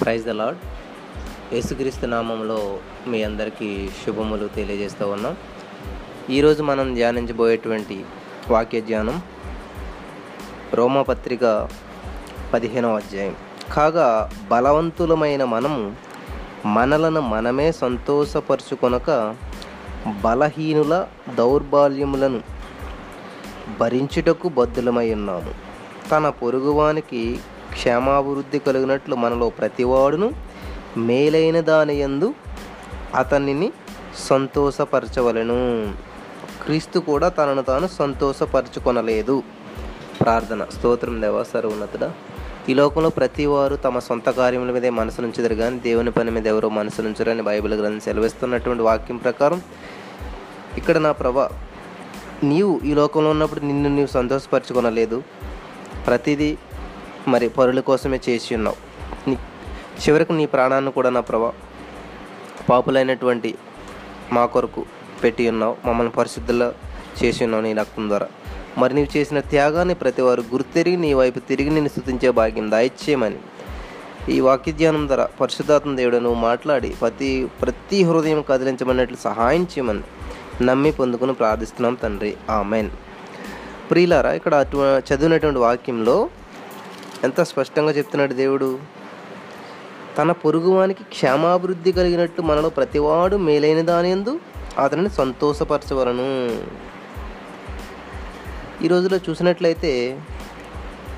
Praise the lord యేసుక్రీస్తు నామంలో మీ అందరికీ శుభములు తెలియజేస్తూ ఉన్నాం. ఈరోజు మనం ధ్యానించబోయేటువంటి వాక్య ధ్యానం రోమపత్రిక పదిహేనవ అధ్యాయం. కాగా బలవంతులమైన మనము మనలను మనమే సంతోషపరుచుకొనక బలహీనుల దౌర్బల్యములను భరించుటకు బద్దులమై ఉన్నాము. తన పొరుగువానికి క్షేమాభివృద్ధి కలిగినట్లు మనలో ప్రతివాడును మేలైన దాని యందు అతనిని సంతోషపరచవలెను. క్రీస్తు కూడా తనను తాను సంతోషపరచుకొనలేదు. ప్రార్థన. స్తోత్రం దేవ సర్వోన్నతుడ. ఈ లోకంలో ప్రతి వారు తమ సొంత కార్యముల మీదే మనసు నుంచుదరు కానీ దేవుని పని మీద ఎవరో మనసు నుంచరని బైబిల్ గ్రంథం సెలవిస్తున్నటువంటి వాక్యం ప్రకారం ఇక్కడ నా ప్రభా నీవు ఈ లోకంలో ఉన్నప్పుడు నిన్ను నీవు సంతోషపరచుకొనలేదు. ప్రతిదీ మరి పరుల కోసమే చేసి ఉన్నావు. నీ చివరకు నీ ప్రాణాన్ని కూడా నా ప్రభా పాపులైనటువంటి మా కొరకు పెట్టి ఉన్నావు. మమ్మల్ని పరిశుద్ధుల్లో చేసి ఉన్నావు నీ రక్తం ద్వారా. మరి నీవు చేసిన త్యాగాన్ని ప్రతి వారు గుర్తెరిగి నీ వైపు తిరిగి నేను స్థుతించే భాగ్యం దాయిచ్చేయమని. ఈ వాక్య ధ్యానం ద్వారా పరిశుద్ధాత్మ దేవుడు నువ్వు మాట్లాడి ప్రతి ప్రతి హృదయం కదిలించమన్నట్లు సహాయం చేయమని నమ్మి పొందుకుని ప్రార్థిస్తున్నాం తండ్రి. ఆమెన్. ప్రియులారా ఇక్కడ అటు చదివినటువంటి వాక్యంలో ఎంత స్పష్టంగా చెప్తున్నాడు దేవుడు? తన పొరుగువానికి క్షేమాభివృద్ధి కలిగినట్టు మనలో ప్రతివాడు మేలైన దానిందు అతనిని సంతోషపరచవలను. ఈ రోజులో చూసినట్లయితే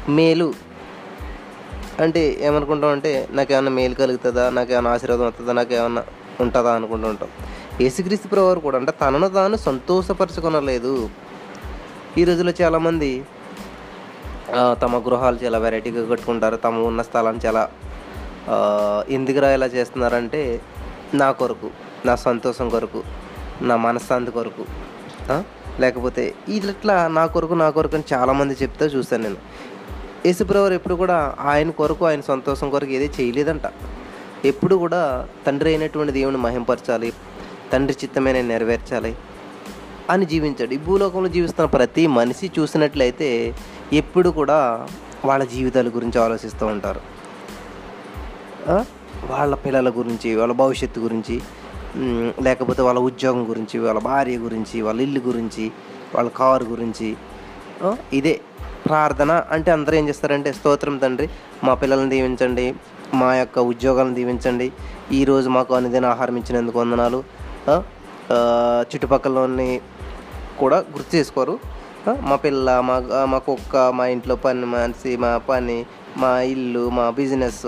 మేలు అంటే ఏమనుకుంటాం అంటే నాకేమన్నా మేలు కలుగుతుందా? నాకేమన్నా ఆశీర్వాదం వస్తుందా నాకేమన్నా ఉంటుందా అనుకుంటూ ఉంటాం. యేసుక్రీస్తు ప్రవారు కూడా అంటే తనను తాను సంతోషపరచుకొనలేదు. ఈ రోజుల్లో చాలామంది తమ గృహాలు చాలా వెరైటీగా కట్టుకుంటారు. తమ ఉన్న స్థలాన్ని చాలా ఎందుకురా ఇలా చేస్తున్నారంటే నా కొరకు నా సంతోషం కొరకు నా మనశ్శాంతి కొరకు లేకపోతే ఇట్లా నా కొరకు నా కొరకు అని చాలామంది చెప్తే చూస్తాను నేను. యేసుప్రవర్ ఎప్పుడు కూడా ఆయన కొరకు ఆయన సంతోషం కొరకు ఏది చేయలేదంట. ఎప్పుడు కూడా తండ్రి అయినటువంటి దేవుని మహింపరచాలి తండ్రి చిత్తమైన నెరవేర్చాలి అని జీవించాడు. ఈ భూలోకంలో జీవిస్తున్న ప్రతి మనిషి చూసినట్లయితే ఎప్పుడు కూడా వాళ్ళ జీవితాల గురించి ఆలోచిస్తూ ఉంటారు. వాళ్ళ పిల్లల గురించి వాళ్ళ భవిష్యత్తు గురించి లేకపోతే వాళ్ళ ఉద్యోగం గురించి వాళ్ళ భార్య గురించి వాళ్ళ ఇల్లు గురించి వాళ్ళ కారు గురించి ఇదే ప్రార్థన అంటే అందరూ ఏం చేస్తారంటే స్తోత్రం తండ్రి మా పిల్లల్ని దీవించండి మా యొక్క ఉద్యోగాలను దీవించండి ఈరోజు మాకు అనుదిన ఆహారం ఇచ్చినందుకు వందనాలు ఆ? చుట్టుపక్కలని కూడా గుర్తు చేసుకోరు. మా పిల్ల మా మా కుక్క మా ఇంట్లో పని మనిషి మా పని మా ఇల్లు మా బిజినెస్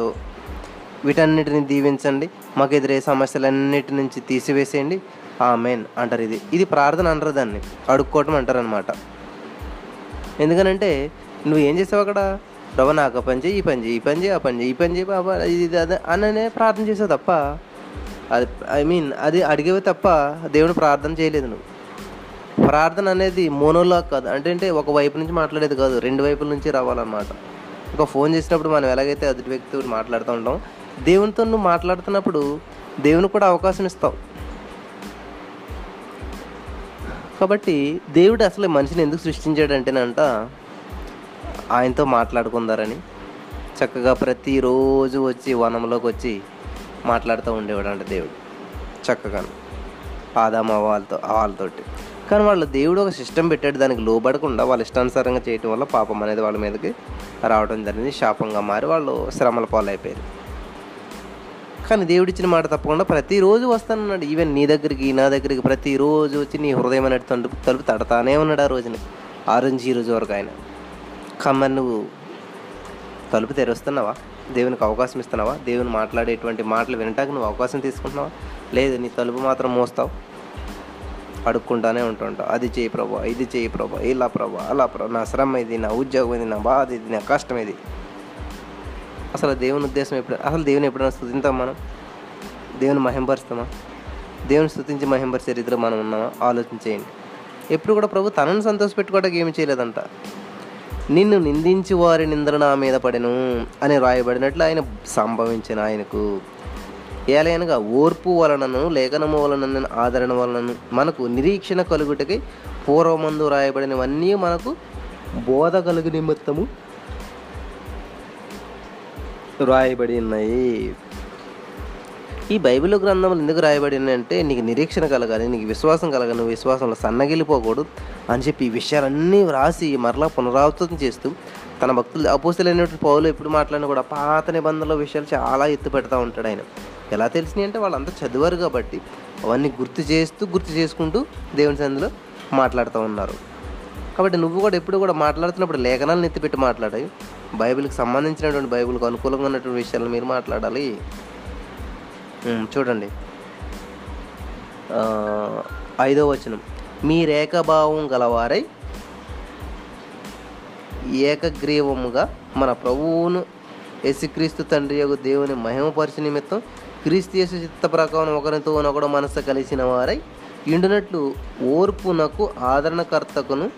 వీటన్నిటిని దీవించండి. మాకు ఎదురే సమస్యలన్నిటి నుంచి తీసివేసేయండి. ఆ మెయిన్ అంటారు ఇది. ఇది ప్రార్థన అంటారు దాన్ని. అడుక్కోవటం అంటారు అనమాట ఎందుకనంటే నువ్వు ఏం చేసావు అక్కడ? ప్రభా నాకు పని చేయి ఈ పని చేయి ఈ పని చేయి ఆ పని చేయి ఈ పని చేయి బాబా ఇది ఇది అదే అననే ప్రార్థన చేసావు తప్ప అది ఐ మీన్ అది అడిగేవి తప్ప దేవుడు ప్రార్థన చేయలేదు నువ్వు. ప్రార్థన అనేది మోనోలాగ్ కాదు. అంటే అంటే ఒక వైపు నుంచి మాట్లాడేది కాదు. రెండు వైపుల నుంచి రావాలన్నమాట. ఒక ఫోన్ చేసినప్పుడు మనం ఎలాగైతే అదుటి వ్యక్తితో మాట్లాడుతూ ఉంటాం దేవునితో నువ్వు మాట్లాడుతున్నప్పుడు దేవునికి కూడా అవకాశం ఇస్తావు. కాబట్టి దేవుడు అసలు మనిషిని ఎందుకు సృష్టించాడంటేనంట ఆయనతో మాట్లాడుకుందారని చక్కగా ప్రతిరోజు వచ్చి వనంలోకి వచ్చి మాట్లాడుతూ ఉండేవాడు అంట దేవుడు. చక్కగా ఆదామ వాళ్ళతో వాళ్ళతోటి. కానీ వాళ్ళ దేవుడు ఒక సిస్టమ్ పెట్టాడు దానికి లోబడకుండా వాళ్ళ ఇష్టానుసారంగా చేయటం వల్ల పాపం అనేది వాళ్ళ మీదకి రావడం జరిగింది శాపంగా మారి వాళ్ళు శ్రమల పాలైపోయారు. కానీ దేవుడు ఇచ్చిన మాట తప్పకుండా ప్రతిరోజు వస్తానన్నాడు. ఈవెన్ నీ దగ్గరికి నా దగ్గరికి ప్రతిరోజు వచ్చి నీ హృదయం అనేది తలుపు తలుపు తడతానే ఉన్నాడు ఆ రోజుని. ఆ రోజు నుంచి ఈ రోజు వరకు ఆయన. కమ్మని నువ్వు తలుపు తెరుస్తున్నావా? దేవునికి అవకాశం ఇస్తున్నావా? దేవుని మాట్లాడేటువంటి మాటలు వినటానికి నువ్వు అవకాశం తీసుకుంటున్నావా? లేదు నీ తలుపు మాత్రం మోస్తావు. అడుక్కుంటానే ఉంటుంటా అది చేయి ప్రభా ఇది చేయి ప్రభా ఇలా ప్రభా అలా ప్రభా. నా శ్రమ ఇది నా ఉద్యోగం ఇది నా బాధ ఇది నా కష్టం ఇది. అసలు దేవుని ఉద్దేశం ఎప్పుడు అసలు దేవుని ఎప్పుడైనా స్థుతింతాం మనం? దేవుని మహింపరుస్తామా? దేవుని స్థుతించి మహింపరిచే రీతిలో మనం ఉన్నామా? ఆలోచన చేయండి ఎప్పుడు కూడా ప్రభు తనను సంతోషపెట్టుకోవడానికి ఏమి చేయలేదంట. నిన్ను నిందించి వారి నిందన నా మీద పడెను అని రాయబడినట్లు ఆయన సంభవించిన ఆయనకు ఏలయనగా ఓర్పు వలనను లేఖనము వలన ఆదరణ వలనను మనకు నిరీక్షణ కలుగుటకి పూర్వమందు రాయబడినవన్నీ మనకు బోధ కలుగు నిమిత్తము రాయబడి ఉన్నాయి ఈ బైబిల్ గ్రంథములు ఎందుకు రాయబడి ఉన్నాయంటే నీకు నిరీక్షణ కలగాలి నీకు విశ్వాసం కలగాలి నువ్వు విశ్వాసంలో సన్నగిలిపోకూడదు అని చెప్పి ఈ విషయాలన్నీ వ్రాసి మరలా పునరావృతం చేస్తూ తన భక్తులు అపోసలైనటువంటి పౌలు ఎప్పుడు మాట్లాడినా కూడా పాత నిబంధనల విషయాలు చాలా ఎత్తు పెడతా ఉంటాడు ఆయన. ఎలా తెలిసినాయి అంటే వాళ్ళంతా చదివారు కాబట్టి అవన్నీ గుర్తు చేస్తూ గుర్తు చేసుకుంటూ దేవుని సందులో మాట్లాడుతూ ఉన్నారు. కాబట్టి నువ్వు కూడా ఎప్పుడు కూడా మాట్లాడుతున్నప్పుడు లేఖనాలను ఎత్తిపెట్టి మాట్లాడాలి బైబిల్కి సంబంధించినటువంటి బైబిల్కి అనుకూలంగా ఉన్నటువంటి విషయాలు మీరు మాట్లాడాలి. చూడండి. ఐదో వచనం. మీ రేఖాభావం గలవారై ఏకగ్రీవముగా మన ప్రభువును యేసుక్రీస్తు తండ్రి యొక్క దేవుని మహిమపరిచి నిమిత్తం క్రీస్తు యేసు చిత్త ప్రకారం ఒకరితో ఒకడు మనసు కలిసిన వారై ఇండునట్లు ఓర్పునకు ఆదరణకర్తకును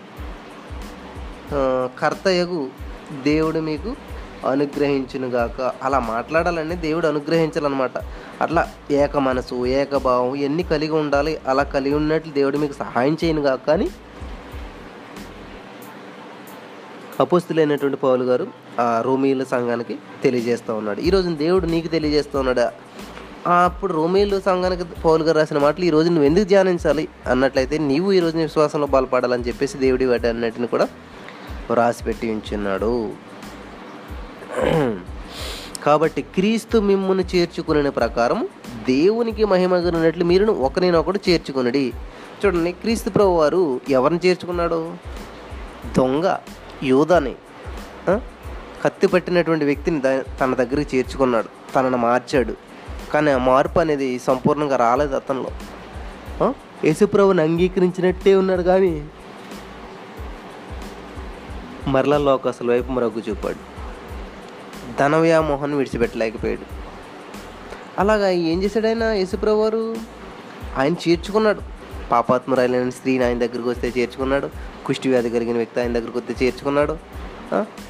కర్తయగు దేవుడు మీకు అనుగ్రహించునుగాక. అలా మాట్లాడాలని దేవుడు అనుగ్రహించాలన్నమాట. అట్లా ఏక మనసు ఏకభావం ఇవన్నీ కలిగి ఉండాలి. అలా కలిగి ఉన్నట్లు దేవుడు మీకు సహాయం చేయను కాక అని అపోస్తులైనటువంటి పౌలు గారు ఆ రోమిల సంఘానికి తెలియజేస్తూ ఉన్నాడు. ఈరోజు దేవుడు నీకు తెలియజేస్తూ ఉన్నాడా? అప్పుడు రోమీలు సంఘానికి పౌలు గారు రాసిన మాటలు ఈ నువ్వు ఎందుకు ధ్యానించాలి? అన్నట్లయితే నీవు ఈ నీ విశ్వాసంలో బలపడాలని చెప్పేసి దేవుడి వాటి అన్నిటిని కూడా రాసిపెట్టి ఉంచున్నాడు. కాబట్టి క్రీస్తు మిమ్మును చేర్చుకునే ప్రకారం దేవునికి మహిమగనట్లు మీరును ఒకరినొకడు చేర్చుకునడి. చూడండి క్రీస్తు ప్రభు వారు ఎవరిని చేర్చుకున్నాడు? దొంగ. యోధాని కత్తి పట్టినటువంటి వ్యక్తిని తన దగ్గరికి చేర్చుకున్నాడు. తనను మార్చాడు. కానీ ఆ మార్పు అనేది సంపూర్ణంగా రాలేదు అతనిలో. యేసుప్రభుని అంగీకరించినట్టే ఉన్నాడు కానీ మరలా లోకసల వైపు మొగ్గు చూపాడు. ధన వ్యామోహాన్ని విడిచిపెట్టలేకపోయాడు. అలాగా ఏం చేశాడైనా యేసుప్రభు వారు? ఆయన చేర్చుకున్నాడు. పాపాత్మురాలైన స్త్రీని ఆయన దగ్గరికి వస్తే చేర్చుకున్నాడు. కుష్టి వ్యాధి కలిగిన వ్యక్తి ఆయన దగ్గరికి వస్తే చేర్చుకున్నాడు.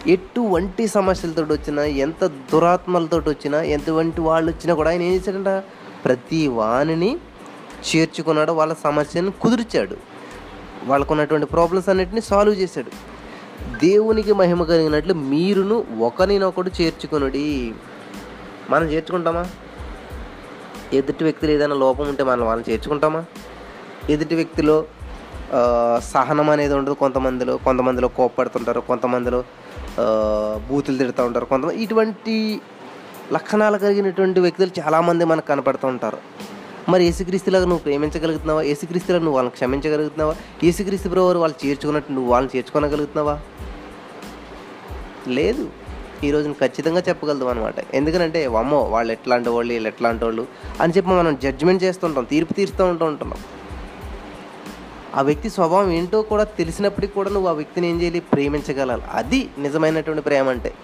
ఎటువంటి సమస్యలతో వచ్చినా ఎంత దురాత్మలతో వచ్చినా ఎంతవంటి వాళ్ళు వచ్చినా కూడా ఆయన ఏం చేశాడంట? ప్రతి వాణిని చేర్చుకున్నాడు వాళ్ళ సమస్యను కుదిర్చాడు. వాళ్ళకు ఉన్నటువంటి ప్రాబ్లమ్స్ అన్నిటిని సాల్వ్ చేశాడు. దేవునికి మహిమ కలిగినట్లు మీరును ఒకరినొకడు చేర్చుకునుడి. మనం చేర్చుకుంటామా? ఎదుటి వ్యక్తులు ఏదైనా లోపం ఉంటే మనం వాళ్ళని చేర్చుకుంటామా? ఎదుటి వ్యక్తిలో సహనం అనేది ఉండదు. కొంతమందిలో కొంతమందిలో కోప్పడుతుంటారు. కొంతమందిలో బూతులు తిడుతూ ఉంటారు. కొంతమంది ఇటువంటి లక్షణాలు కలిగినటువంటి వ్యక్తులు చాలామంది మనకు కనపడుతూ ఉంటారు. మరి ఏసుక్రీస్తులకు నువ్వు ప్రేమించగలుగుతున్నావా? యేసుక్రీస్తులాగా నువ్వు వాళ్ళని క్షమించగలుగుతున్నావా? ఏసుక్రీస్తు ప్రభు వాళ్ళు చేర్చుకున్నట్టు నువ్వు వాళ్ళని చేర్చుకోగలుగుతున్నావా లేదు. ఈరోజు నేను ఖచ్చితంగా చెప్పగలదు అనమాట ఎందుకంటే అమ్మో వాళ్ళు ఎట్లాంటి వాళ్ళు వీళ్ళు ఎట్లాంటి వాళ్ళు అని చెప్పి మనం జడ్జిమెంట్ చేస్తుంటాం తీర్పు తీరుస్తూ ఉంటూ ఉంటున్నాం. ఆ వ్యక్తి స్వభావం ఏంటో కూడా తెలిసినప్పటికీ కూడా నువ్వు ఆ వ్యక్తిని ఏం చేయాలి? ప్రేమించగలాలి అది నిజమైనటువంటి ప్రేమ అంటే.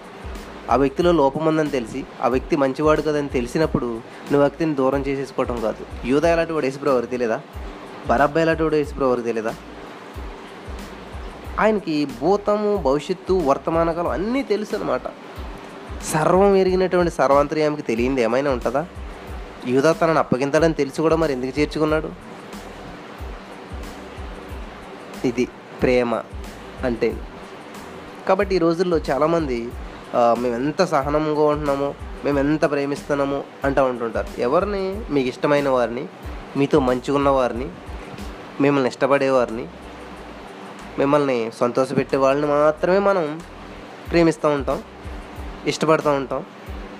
ఆ వ్యక్తిలో లోపం ఉందని తెలిసి ఆ వ్యక్తి మంచివాడు కదని తెలిసినప్పుడు నువ్వు వ్యక్తిని దూరం చేసేసుకోవటం కాదు. యూద ఎలాంటి వాడు? యేసుప్రభు ఎవరికి తెలియదా? బరబ్బాయి ఎలాంటి వాడు? యేసుప్రభు ఎవరికి తెలియదా? ఆయనకి భూతము భవిష్యత్తు వర్తమానకాలం అన్నీ తెలుసు అనమాట సర్వం ఎరిగినటువంటి సర్వాంతర్యామికి తెలియంది ఏమైనా ఉంటుందా? యూదా తనను అప్పగింతాడని తెలిసి కూడా మరి ఎందుకు చేర్చుకున్నాడు? ఇది ప్రేమ అంటే. కాబట్టి ఈ రోజుల్లో చాలామంది మేము ఎంత సహనంగా ఉంటున్నామో మేము ఎంత ప్రేమిస్తున్నామో అంటూ ఉంటుంటారు. ఎవరిని? మీకు ఇష్టమైన వారిని మీతో మంచిగా వారిని మిమ్మల్ని ఇష్టపడేవారిని మిమ్మల్ని సంతోషపెట్టే వాళ్ళని మాత్రమే మనం ప్రేమిస్తూ ఉంటాం ఇష్టపడుతూ ఉంటాం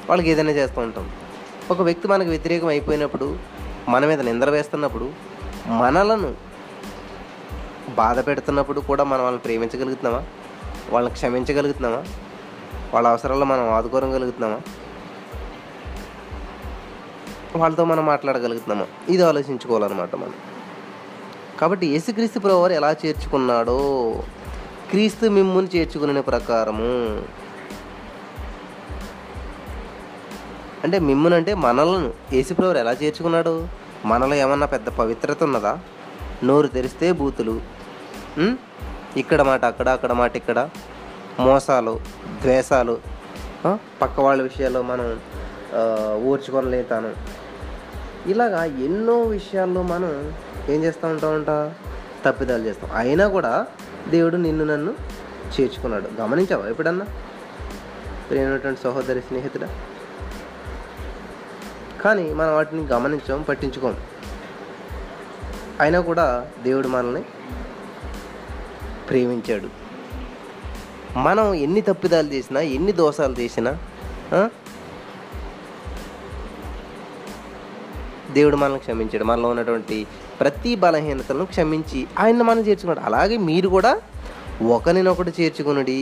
వాళ్ళకి ఏదైనా చేస్తూ ఉంటాం. ఒక వ్యక్తి మనకు వ్యతిరేకం అయిపోయినప్పుడు మన మీద నిందర వేస్తున్నప్పుడు మనలను బాధ పెడుతున్నప్పుడు కూడా మనం వాళ్ళని ప్రేమించగలుగుతున్నామా? వాళ్ళని క్షమించగలుగుతున్నామా? వాళ్ళ అవసరాలు మనం ఆదుకోగలుగుతున్నామా? వాళ్ళతో మనం మాట్లాడగలుగుతున్నామా? ఇది ఆలోచించుకోవాలన్నమాట మనం. కాబట్టి యేసుక్రీస్తు ప్రభువారు ఎలా చేర్చుకున్నాడో క్రీస్తు మిమ్ముని చేర్చుకునే ప్రకారము. అంటే మిమ్మునంటే మనలను యేసుప్రభువారు ఎలా చేర్చుకున్నాడు? మనలో ఏమన్నా పెద్ద పవిత్రత ఉన్నదా? నోరు తెరిస్తే బూతులు ఇక్కడ మాట అక్కడ అక్కడ మాట ఇక్కడ. మోసాలు ద్వేషాలు పక్క వాళ్ళ విషయాల్లో మనం ఊర్చుకొనలేతాను ఇలాగా ఎన్నో విషయాల్లో మనం ఏం చేస్తూ ఉంటామంట తప్పిదాలు చేస్తాం. అయినా కూడా దేవుడు నిన్ను నన్ను చేర్చుకున్నాడు. గమనించావా ఎప్పుడన్నా? ప్రేమటువంటి సహోదరి స్నేహితుడా? కానీ మనం వాటిని గమనించాం పట్టించుకోం. అయినా కూడా దేవుడు మనల్ని ప్రేమించాడు. మనం ఎన్ని తప్పిదాలు చేసినా ఎన్ని దోషాలు చేసినా దేవుడు మనల్ని క్షమించాడు. మనలో ఉన్నటువంటి ప్రతి బలహీనతలను క్షమించి ఆయన మనం చేర్చుకున్నాడు. అలాగే మీరు కూడా ఒకరినొకటి చేర్చుకునుడి.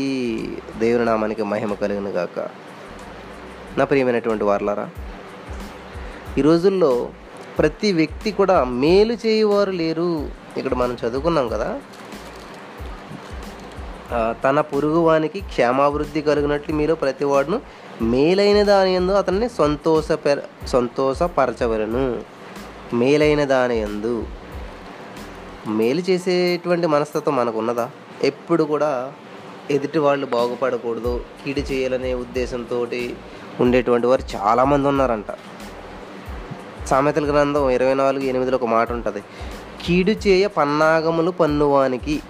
దేవుని నామానికి మహిమ కలిగిన గాక. నా ప్రియమైనటువంటి వార్లారా ఈ రోజుల్లో ప్రతి వ్యక్తి కూడా మేలు చేయవారు లేరు. ఇక్కడ మనం చదువుకున్నాం కదా తన పొరుగువానికి క్షేమాభివృద్ధి కలిగినట్లు మీరు ప్రతివాడును మేలైన దాని ఎందు అతన్ని సంతోషపెర సంతోషపరచవలను. మేలైన దాని ఎందు మేలు చేసేటువంటి మనస్తత్వం మనకు ఉన్నదా ఎప్పుడు కూడా ఎదుటి వాళ్ళు బాగుపడకూడదు కీడు చేయాలనే ఉద్దేశంతో ఉండేటువంటి వారు చాలామంది ఉన్నారంట. సామెతల గ్రంథం ఇరవై నాలుగు ఎనిమిదిలో ఒక మాట ఉంటుంది కీడు చేయ పన్నాగములు పన్నువానికి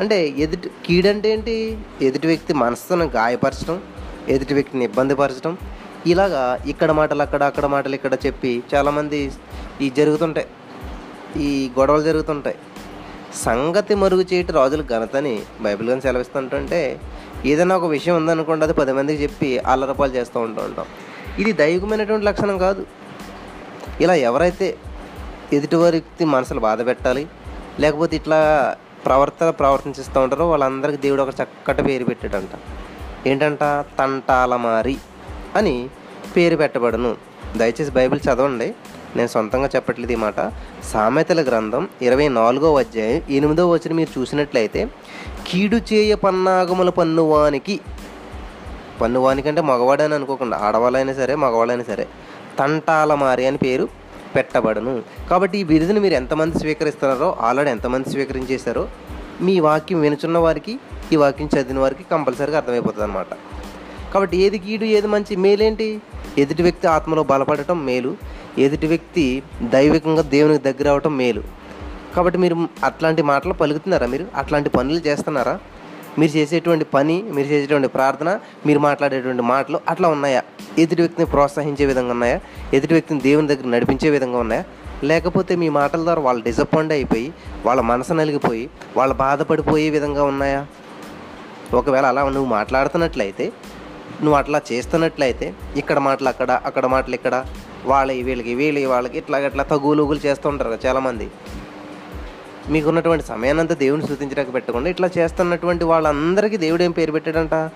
అంటే ఎదుటి కీడంటే ఏంటి? ఎదుటి వ్యక్తి మనసును గాయపరచడం ఎదుటి వ్యక్తిని ఇబ్బంది పరచడం. ఇలాగా ఇక్కడ మాటలు అక్కడ అక్కడ మాటలు ఇక్కడ చెప్పి చాలామంది ఈ జరుగుతుంటాయి. ఈ గొడవలు జరుగుతుంటాయి. సంగతి మరుగు చేయటి రాజుల ఘనతని బైబిల్ కానీ సెలవిస్తుంటుంటే ఏదైనా ఒక విషయం ఉందనుకోండి అది పది మందికి చెప్పి అల్లరపాలు చేస్తూ ఉంటూ ఉంటాం. ఇది దైవికమైనటువంటి లక్షణం కాదు. ఇలా ఎవరైతే ఎదుటివారి వ్యక్తి మనసులు బాధ పెట్టాలి లేకపోతే ఇట్లా ప్రవర్తన ప్రవర్తించిస్తూ ఉంటారో. వాళ్ళందరికీ దేవుడు ఒక చక్కటి పేరు పెట్టాడంట. ఏంటంట? తంటాలమారి అని పేరు పెట్టబడును. దయచేసి బైబిల్ చదవండి. నేను సొంతంగా చెప్పట్లేదు ఈ మాట. సామెతల గ్రంథం ఇరవై నాలుగో అధ్యాయం ఎనిమిదో వచ్చిన మీరు చూసినట్లయితే కీడు చేయ పన్నాగముల పన్నువానికి పన్నువానికి అంటే మగవాడని అనుకోకుండా ఆడవాళ్ళైనా సరే మగవాళ్ళైనా సరే తంటాలమారి అని పేరు పెట్టబడను. కాబట్టి ఈ బిరుదుని మీరు ఎంతమంది స్వీకరిస్తున్నారో ఆల్రెడీ ఎంతమంది స్వీకరించేశారో మీ వాక్యం వినుచున్న వారికి ఈ వాక్యం చదివిన వారికి కంపల్సరీగా అర్థమైపోతుంది అనమాట కాబట్టి ఏది కీడు ఏది మంచి మేలేంటి? ఎదుటి వ్యక్తి ఆత్మలో బలపడటం మేలు. ఎదుటి వ్యక్తి దైవికంగా దేవునికి దగ్గర అవటం మేలు. కాబట్టి మీరు అట్లాంటి మాటలు పలుకుతున్నారా మీరు? అట్లాంటి పనులు చేస్తున్నారా? మీరు చేసేటువంటి పని మీరు చేసేటువంటి ప్రార్థన మీరు మాట్లాడేటువంటి మాటలు అట్లా ఉన్నాయా? ఎదుటి వ్యక్తిని ప్రోత్సహించే విధంగా ఉన్నాయా? ఎదుటి వ్యక్తిని దేవుని దగ్గర నడిపించే విధంగా ఉన్నాయా? లేకపోతే మీ మాటల ద్వారా వాళ్ళు డిసప్పాయింట్ అయిపోయి వాళ్ళ మనసు నలిగిపోయి వాళ్ళు బాధపడిపోయే విధంగా ఉన్నాయా? ఒకవేళ అలా నువ్వు మాట్లాడుతున్నట్లయితే నువ్వు అట్లా చేస్తున్నట్లయితే ఇక్కడ మాటలు అక్కడ అక్కడ మాటలు ఇక్కడ వాళ్ళ వీళ్ళకి వీళ్ళకి వాళ్ళకి ఇట్లా ఇట్లా తగులుగులు చేస్తూ ఉంటారు చాలామంది. మీకున్నటువంటి సమయాన్నంతా దేవుని స్థుతించడానికి పెట్టకుండా ఇట్లా చేస్తున్నటువంటి వాళ్ళందరికీ దేవుడు ఏం పేరు పెట్టాడంట?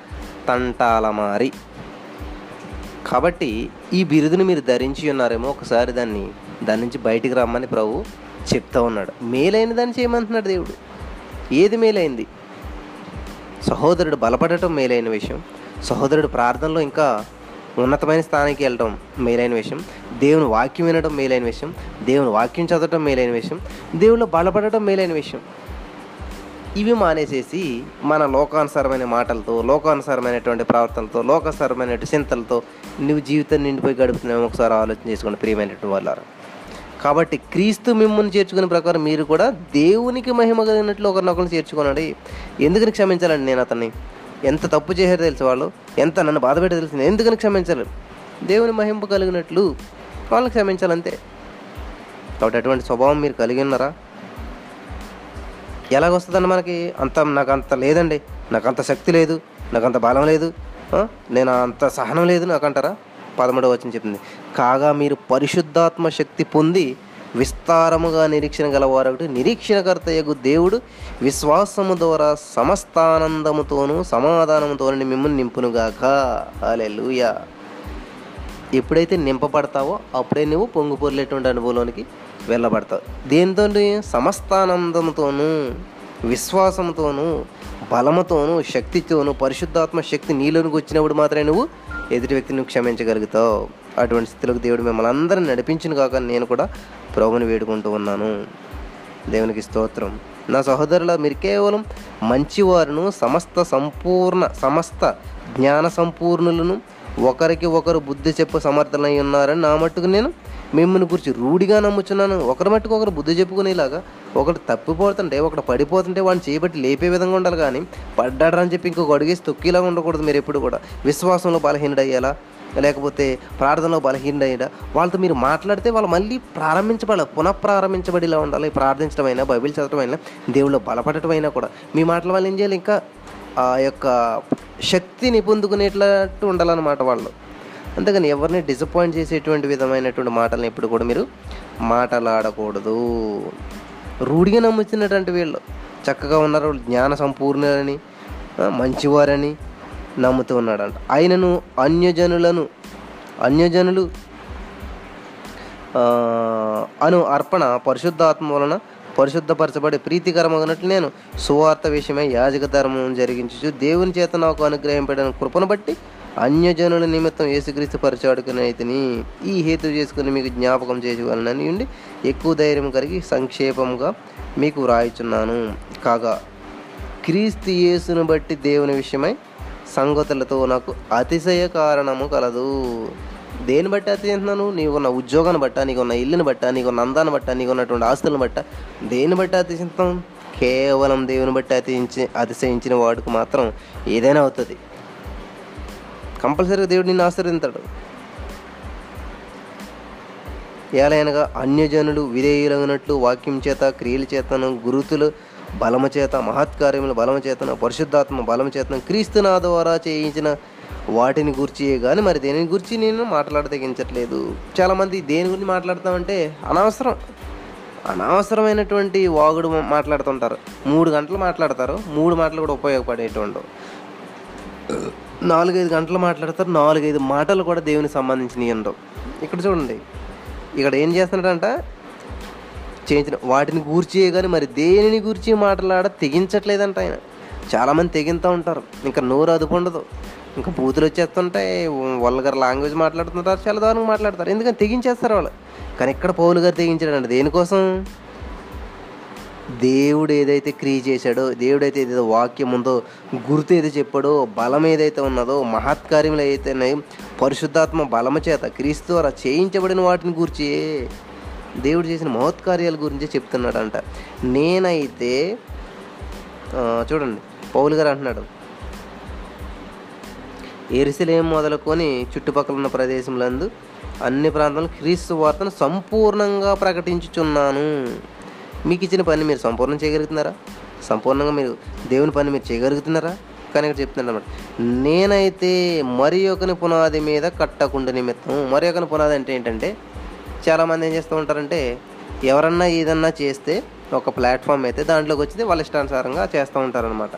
తంటాలమారి. కాబట్టి ఈ బిరుదుని మీరు ధరించి ఉన్నారేమో ఒకసారి దాన్ని దాని నుంచి బయటికి రమ్మని ప్రభు చెప్తా ఉన్నాడు. మేలైన దాన్ని చేయమంటున్నాడు దేవుడు. ఏది మేలైంది? సహోదరుడు బలపడటం మేలైన విషయం. సహోదరుడు ప్రార్థనలో ఇంకా ఉన్నతమైన స్థానానికి వెళ్ళడం మేలైన విషయం. దేవుని వాక్యం వినడం మేలైన విషయం. దేవుని వాక్యం చదవటం మేలైన విషయం. దేవుళ్ళు బలపడటం మేలైన విషయం. ఇవి మానేసేసి మన లోకానుసారమైన మాటలతో లోకానుసారమైనటువంటి ప్రవర్తనతో లోకానుసారమైన చింతలతో నువ్వు జీవితం నిండిపోయి గడుపుతున్నావు ఒకసారి ఆలోచన చేసుకోండి ప్రియమైనటువంటి వాళ్ళారు కాబట్టి క్రీస్తు మిమ్మల్ని చేర్చుకునే ప్రకారం మీరు కూడా దేవునికి మహిమ కలిగినట్లు ఒకరినొకరిని చేర్చుకోనండి. ఎందుకని క్షమించాలండి నేను అతన్ని? ఎంత తప్పు చేశారు తెలుసు వాళ్ళు ఎంత నన్ను బాధ పెట్టి తెలిసింది ఎందుకని క్షమించాలి దేవుని మహింపు కలిగినట్లు వాళ్ళు క్షమించాలంతే. కాబట్టి అటువంటి స్వభావం మీరు కలిగి ఉన్నారా? ఎలాగొస్తుందండి మనకి? అంత నాకు అంత లేదండి. నాకు అంత శక్తి లేదు. నాకు అంత బలం లేదు. నేను అంత సహనం లేదు నాకు అంటారా పదమూడవ వచ్చిన చెప్తుంది. కాగా మీరు పరిశుద్ధాత్మ శక్తి పొంది విస్తారముగా నిరీక్షణ గలవారొకటి నిరీక్షణకర్తయకు దేవుడు విశ్వాసము ద్వారా సమస్తానందముతోనూ సమాధానముతోనూ మిమ్మల్ని నింపునుగాక. అలెలుయా ఎప్పుడైతే నింపబడతావో అప్పుడే నువ్వు పొంగిపొర్లేటువంటి అనుభవంలోనికి వెళ్ళబడతావు. దేంతో సమస్తానందంతోనూ విశ్వాసంతోనూ బలముతోనూ శక్తితోనూ పరిశుద్ధాత్మ శక్తి నీలోనికి వచ్చినప్పుడు మాత్రమే నువ్వు ఎదుటి వ్యక్తిని క్షమించగలుగుతావు. అటువంటి స్థితిలోకి దేవుడు మిమ్మల్ని అందరిని నడిపించిన కాక నేను కూడా ప్రభుని వేడుకుంటూ ఉన్నాను. దేవునికి స్తోత్రం. నా సహోదరుల మీరు కేవలం మంచివారును సమస్త సంపూర్ణ సమస్త జ్ఞాన సంపూర్ణులను ఒకరికి ఒకరు బుద్ధి చెప్పు సమర్థనై ఉన్నారని నా మట్టుకు నేను మిమ్మల్ని గురించి రూఢిగా నమ్ముచున్నాను. ఒకరి మట్టుకు ఒకరు బుద్ధి చెప్పుకునేలాగా ఒకటి తప్పిపోతుంటే ఒకటి పడిపోతుంటే వాడిని చేయబట్టి లేపే విధంగా ఉండాలి. కానీ పడ్డాడని చెప్పి ఇంకొక అడిగేసి తొక్కిలాగా ఉండకూడదు. మీరు ఎప్పుడు కూడా విశ్వాసంలో బలహీనుడయ్యేలా లేకపోతే ప్రార్థనలో బలహీనైనా వాళ్ళతో మీరు మాట్లాడితే వాళ్ళు మళ్ళీ ప్రారంభించబడాలి పునఃప్రారంభించబడిలా ఉండాలి. ప్రార్థించడం అయినా బైబిల్ చదవడం అయినా దేవుళ్ళు బలపడటం అయినా కూడా. మీ మాటల వల్ల ఏం చేయాలి? ఇంకా ఆ యొక్క శక్తిని పొందుకునేటట్టు ఉండాలన్నమాట వాళ్ళు. అంతేగాని ఎవరిని డిసప్పాయింట్ చేసేటువంటి విధమైనటువంటి మాటలను ఎప్పుడు కూడా మీరు మాటలాడకూడదు. రూఢిగా నమ్ముతున్నటువంటి వీళ్ళు. చక్కగా ఉన్నారు వాళ్ళు జ్ఞాన సంపూర్ణులని మంచివారని నమ్ముతూ ఉన్నాడంట. ఆయనను అన్యజనులను అన్యజనులు అను అర్పణ పరిశుద్ధాత్మ వలన పరిశుద్ధపరచబడి ప్రీతికరమగినట్లు నేను సువార్త విషయమై యాజక ధర్మం జరిగించు దేవుని చేత నాకు అనుగ్రహింపడిన కృపను బట్టి అన్యజనుల నిమిత్తం యేసుక్రీస్తు పరిచాడుకునైతిని ఈ హేతు చేసుకుని మీకు జ్ఞాపకం చేసుకోవాలని ఉండి ఎక్కువ ధైర్యం కలిగి సంక్షేపంగా మీకు వ్రాయిచున్నాను. కాగా క్రీస్తు యేసును బట్టి దేవుని విషయమై సంగతులతో నాకు అతిశయ కారణము కలదు. దేని బట్టి అతిశయిస్తున్నాను నీకున్న ఉద్యోగాన్ని బట్ట నీకున్న ఇల్లుని బట్ట నీకున్న అందాన్ని బట్ట నీకున్నటువంటి ఆస్తులను బట్ట దేని బట్టి అతిశయిస్తాం కేవలం దేవుని బట్టి అతిశయించి అతిశయించిన వాడికి మాత్రం ఏదైనా అవుతుంది. కంపల్సరీగా దేవుడు నిన్ను ఆశీర్వదింతాడు ఏలైనగా అన్యజనులు విధేయులైనట్లు వాక్యం చేత క్రియల చేతను గురుతులు బలము చేత మహత్కార్యములు బలము పరిశుద్ధాత్మ బలము క్రీస్తు నా ద్వారా చేయించిన వాటిని గురించి కానీ మరి దేని గురించి నేను మాట్లాడదగించట్లేదు. చాలామంది దేని గురించి మాట్లాడతామంటే అనవసరం. అనవసరమైనటువంటి వాగుడు మాట్లాడుతుంటారు. మూడు గంటలు మాట్లాడతారు. మూడు మాటలు కూడా ఉపయోగపడేటువంటి నాలుగైదు గంటలు మాట్లాడతారు. నాలుగైదు మాటలు కూడా దేవునికి సంబంధించినవి ఉండవు. ఇక్కడ చూడండి. ఇక్కడ ఏం చేస్తున్నాడంట? చేయించిన వాటిని గూర్చి కానీ మరి దేనిని గూర్చి మాట్లాడ తెగించట్లేదంట ఆయన. చాలామంది తెగింతూ ఉంటారు. ఇంకా నోరు అదుపు ఉండదు. ఇంకా బూతులు వచ్చేస్తుంటాయి వల్గర్ లాంగ్వేజ్ మాట్లాడుతుంటారు చాలా దారుణంగా మాట్లాడతారు. ఎందుకని తెగించేస్తారు వాళ్ళు? కానీ ఇక్కడ పౌలు గారు తెగించాడంట దేనికోసం? దేవుడు ఏదైతే క్రియ చేశాడో దేవుడు అయితే ఏదైతే వాక్యం ఉందో గుర్తు ఏదో చెప్పాడో బలం ఏదైతే ఉన్నదో మహత్కార్యములు ఏదైతే ఉన్నాయో పరిశుద్ధాత్మ బలము చేత క్రీస్తు ద్వారా చేయించబడిన వాటిని గురించి దేవుడు చేసిన మహత్కార్యాల గురించి చెప్తున్నాడంట. నేనైతే చూడండి పౌలు గారు అంటున్నాడు. ఎరిసలేం మొదలుకొని చుట్టుపక్కల ఉన్న ప్రదేశంలందు అన్ని ప్రాంతాల్లో క్రీస్తు వార్తను సంపూర్ణంగా ప్రకటించుచున్నాను. మీకు ఇచ్చిన పని మీరు సంపూర్ణం చేయగలుగుతున్నారా? సంపూర్ణంగా మీరు దేవుని పని మీరు చేయగలుగుతున్నారా? కానీ ఇక్కడ చెప్తున్నాడు అనమాట నేనైతే మరి ఒకని పునాది మీద కట్టకుండా నిమిత్తం మరి ఒకని పునాది అంటే ఏంటంటే చాలామంది ఏం చేస్తూ ఉంటారంటే ఎవరన్నా ఏదన్నా చేస్తే ఒక ప్లాట్ఫామ్ అయితే దాంట్లోకి వచ్చింది వాళ్ళ ఇష్టానుసారంగా చేస్తూ ఉంటారనమాట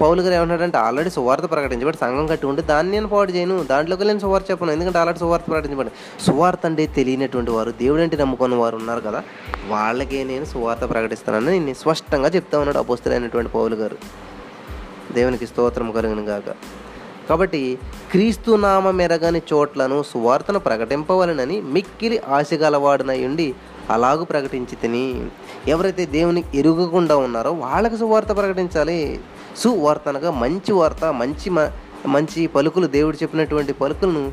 పౌలు గారు ఏమంటాడంటే ఆల్రెడీ సువార్త ప్రకటించబడి సంఘం కట్టి ఉంటే దాన్ని నేను పాడు చేయను దాంట్లోకి నేను సువార్త చెప్పను ఎందుకంటే ఆల్రెడీ సువార్త ప్రకటించబడి సువార్త అంటే తెలియనటువంటి వారు దేవుడు అంటే నమ్ముకున్న వారు ఉన్నారు కదా వాళ్ళకే నేను సువార్త ప్రకటిస్తానని నేను స్పష్టంగా చెప్తా ఉన్నాడు అపోస్తులైనటువంటి పౌలు గారు. దేవునికి స్తోత్రం కలుగును గాక. కాబట్టి క్రీస్తు నామ మెరగని చోట్లను సువార్తను ప్రకటింపవలనని మిక్కిలి ఆశగలవాడునై ఉండి అలాగూ ప్రకటించి తిని ఎవరైతే దేవుని ఎరుగకుండా ఉన్నారో వాళ్ళకి సువార్త ప్రకటించాలి. సువార్త అనగా మంచి వార్త మంచి మ మంచి పలుకులు దేవుడు చెప్పినటువంటి పలుకులను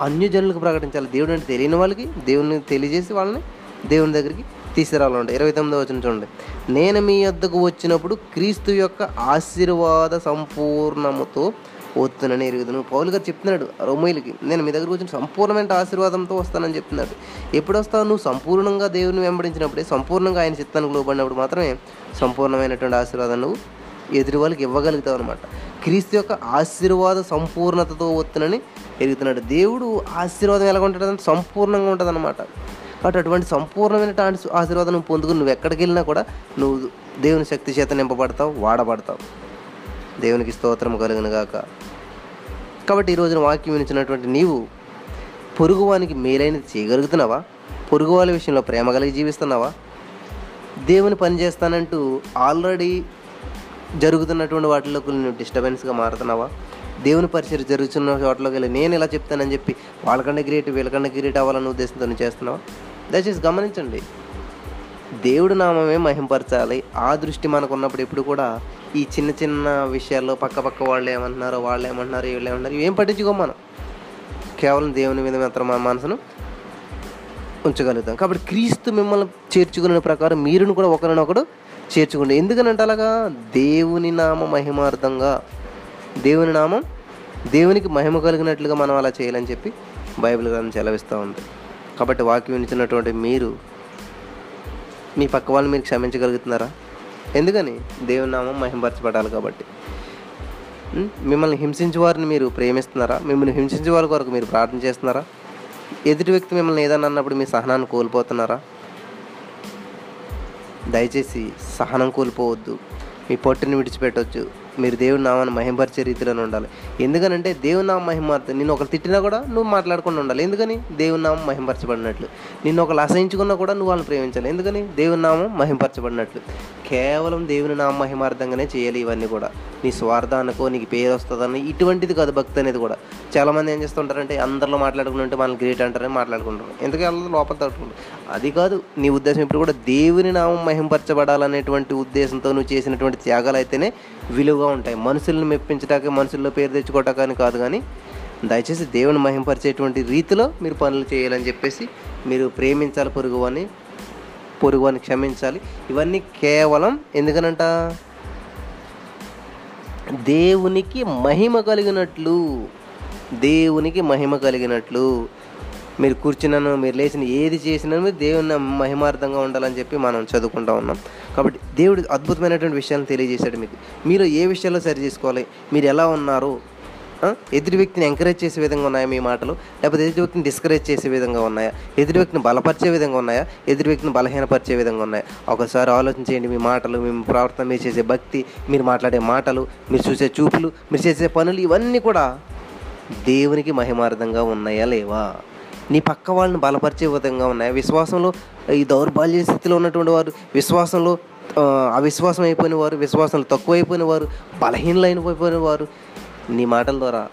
అన్యజనులకు ప్రకటించాలి. దేవుడు అంటే తెలియని వాళ్ళకి దేవుని తెలియజేసి వాళ్ళని దేవుని దగ్గరికి తీసుకురావాలంటే ఇరవై తొమ్మిదో వచ్చిన చూడండి. నేను మీ వద్దకు వచ్చినప్పుడు క్రీస్తు యొక్క ఆశీర్వాద సంపూర్ణముతో పోతున్నాను ఎరుగుదును. పౌలు గారు చెప్తున్నాడు రోమేలకి నేను మీ దగ్గరకు వచ్చిన సంపూర్ణమైన ఆశీర్వాదంతో వస్తానని చెప్తున్నాడు. ఎప్పుడు వస్తావు నువ్వు సంపూర్ణంగా దేవుని వెంబడించినప్పుడే సంపూర్ణంగా ఆయన చిత్తానికి లోబడినప్పుడు మాత్రమే సంపూర్ణమైనటువంటి ఆశీర్వాదం నువ్వు ఎదుటి వాళ్ళకి ఇవ్వగలుగుతావు అనమాట క్రీస్తు యొక్క ఆశీర్వాద సంపూర్ణతతో వస్తునని ఎరుగుతున్నాడు. దేవుడు ఆశీర్వాదం ఎలా ఉంటుందంటే సంపూర్ణంగా ఉంటుంది అనమాట కాబట్టి అటువంటి సంపూర్ణమైన ఆశీర్వాదం నువ్వు పొందుకుని నువ్వు ఎక్కడికి వెళ్ళినా కూడా నువ్వు దేవుని శక్తి చేత నింపబడతావు వాడబడతావు. దేవునికి స్తోత్రం కలుగునుగాక. కాబట్టి ఈ రోజున వాక్యం వినిచినటువంటి నీవు పొరుగువానికి మేలైనది చేయగలుగుతున్నావా? పొరుగు వాళ్ళ విషయంలో ప్రేమ కలిగి జీవిస్తున్నావా? దేవుని పని చేస్తానంటూ ఆల్రెడీ జరుగుతున్నటువంటి వాటిలోకి నువ్వు డిస్టర్బెన్స్గా మారుతున్నావా? దేవుని పరిచయం జరుగుతున్న చోట్లోకి వెళ్ళి నేను ఇలా చెప్తానని చెప్పి వాళ్ళకన్నా గ్రేట్ వీళ్ళకన్నా గ్రేట్ అవ్వాలనే ఉద్దేశంతో నువ్వు చేస్తున్నావా? దయచేసి గమనించండి. దేవుడు నామమే మహింపరచాలి. ఆ దృష్టి మనకు ఉన్నప్పుడు ఎప్పుడు కూడా ఈ చిన్న చిన్న విషయాల్లో పక్క పక్క వాళ్ళు ఏమంటున్నారో వాళ్ళు ఏమంటున్నారు వీళ్ళు ఏమంటున్నారు ఏం పట్టించుకో మనం. కేవలం దేవుని మీద మాత్రం మన మనసును ఉంచగలుగుతాం. కాబట్టి క్రీస్తు మిమ్మల్ని చేర్చుకునే ప్రకారం మీరును కూడా ఒకరినొకడు చేర్చుకోండి. ఎందుకనంటే అలాగా? దేవుని నామ మహిమార్థంగా. దేవుని నామం దేవునికి మహిమ కలిగినట్లుగా మనం అలా చేయాలని చెప్పి బైబిల్ గ్రంథం సెలవిస్తూ ఉంది. కాబట్టి వాక్యం వినిచినటువంటి మీరు మీ పక్క వాళ్ళని మీరు క్షమించగలుగుతున్నారా? ఎందుకని? దేవుని నామం మహింపరచబడాలి కాబట్టి. మిమ్మల్ని హింసించే వారిని మీరు ప్రేమిస్తున్నారా? మిమ్మల్ని హింసించే వారి కొరకు మీరు ప్రార్థన చేస్తున్నారా? ఎదుటి వ్యక్తి మిమ్మల్ని ఏదన్నా అన్నప్పుడు మీ సహనాన్ని కోల్పోతున్నారా? దయచేసి సహనం కోల్పోవద్దు. మీ పొట్టుని విడిచిపెట్టవచ్చు మీరు దేవుని నామాన్ని మహింపరిచే రీతిలోనే ఉండాలి. ఎందుకనంటే దేవుని నామం మహిమార్థం నిన్ను ఒకరు తిట్టినా కూడా నువ్వు మాట్లాడకుండా ఉండాలి. ఎందుకని? దేవుని నామం మహింపరచబడినట్లు. నిన్ను ఒకరు అసహించుకున్నా కూడా నువ్వు వాళ్ళని ప్రేమించాలి. ఎందుకని? దేవుని నామం మహింపరచబడినట్లు. కేవలం దేవుని నామ మహిమార్థంగానే చేయాలి ఇవన్నీ కూడా. నీ స్వార్థానికో నీకు పేరు వస్తుందని ఇటువంటిది కాదు భక్తి అనేది కూడా. చాలామంది ఏం చేస్తుంటారంటే అందరిలో మాట్లాడుకుంటుంటే మనల్ని గ్రేట్ అంటారని మాట్లాడుకుంటారు. ఎందుకంటే అందరూ లోపల తట్టుకుంటారు అది కాదు. నీ ఉద్దేశం ఇప్పుడు కూడా దేవుని నామం మహింపరచబడాలనేటువంటి ఉద్దేశంతో నువ్వు చేసినటువంటి త్యాగాలు అయితేనే విలువగా ఉంటాయి మనుషులను మెప్పించడానికి మనుషుల్లో పేరు తెచ్చుకోవటానికి కాదు కానీ దయచేసి దేవుని మహింపరిచేటువంటి రీతిలో మీరు పనులు చేయాలని చెప్పేసి మీరు ప్రేమించాలి పొరుగు అని పొరుగు అని క్షమించాలి. ఇవన్నీ కేవలం ఎందుకనంట? దేవునికి మహిమ కలిగినట్లు దేవునికి మహిమ కలిగినట్లు. మీరు కూర్చున్నాను మీరు లేచిన ఏది చేసినా మీరు దేవుని మహిమార్థంగా ఉండాలని చెప్పి మనం చదువుకుంటా ఉన్నాం. కాబట్టి దేవుడు అద్భుతమైనటువంటి విషయాలను తెలియజేశాడు మీకు. మీరు ఏ విషయాల్లో సరి చేసుకోవాలి? మీరు ఎలా ఉన్నారు? ఎదుటి వ్యక్తిని ఎంకరేజ్ చేసే విధంగా ఉన్నాయా మీ మాటలు? లేకపోతే ఎదుటి వ్యక్తిని డిస్కరేజ్ చేసే విధంగా ఉన్నాయా? ఎదుటి వ్యక్తిని బలపరిచే విధంగా ఉన్నాయా? ఎదుటి వ్యక్తిని బలహీనపరిచే విధంగా ఉన్నాయా? ఒకసారి ఆలోచించేయండి మీ మాటలు మీ ప్రవర్తన మీరు చేసే భక్తి మీరు మాట్లాడే మాటలు మీరు చూసే చూపులు మీరు చేసే పనులు ఇవన్నీ కూడా దేవునికి మహిమార్థంగా ఉన్నాయా లేవా? నీ పక్క వాళ్ళని బలపరిచే విధంగా ఉన్నాయా? విశ్వాసంలో ఈ దౌర్బల్య స్థితిలో ఉన్నటువంటి వారు విశ్వాసంలో అవిశ్వాసం అయిపోయిన వారు విశ్వాసంలో తక్కువైపోయిన వారు బలహీనలైపోయిన వారు నీ మాటల ద్వారా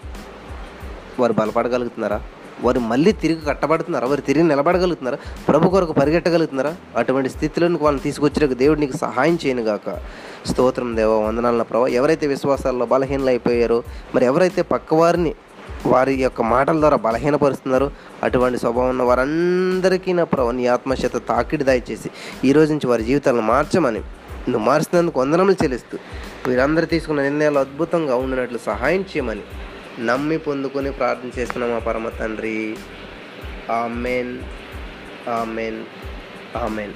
వారు బలపడగలుగుతున్నారా? వారు మళ్ళీ తిరిగి కట్టబడుతున్నారా? వారు తిరిగి నిలబడగలుగుతున్నారా? ప్రభు కొరకు పరిగెట్టగలుగుతున్నారా? అటువంటి స్థితిలోనికి వాళ్ళని తీసుకొచ్చాక దేవుడు నీకు సహాయం చేయను గాక. స్తోత్రం దేవ వందనాలన ప్రభావ ఎవరైతే విశ్వాసాల్లో బలహీనలు అయిపోయారో మరి ఎవరైతే పక్కవారిని వారి యొక్క మాటల ద్వారా బలహీనపరుస్తున్నారు. అటువంటి స్వభావం ఉన్న వారందరికీ నా ప్రభు నీ ఆత్మశత తాకిడి దయచేసి ఈ రోజు నుంచి వారి జీవితాలను మార్చమని నువ్వు మార్చినందుకు వందనములు చెల్లిస్తూ వీరందరూ తీసుకున్న నిర్ణయాలు అద్భుతంగా ఉండినట్లు సహాయం చేయమని నమ్మి పొందుకొని ప్రార్థన చేస్తున్నాం మా పరమ తండ్రి. ఆమెన్. ఆమెన్. ఆమెన్.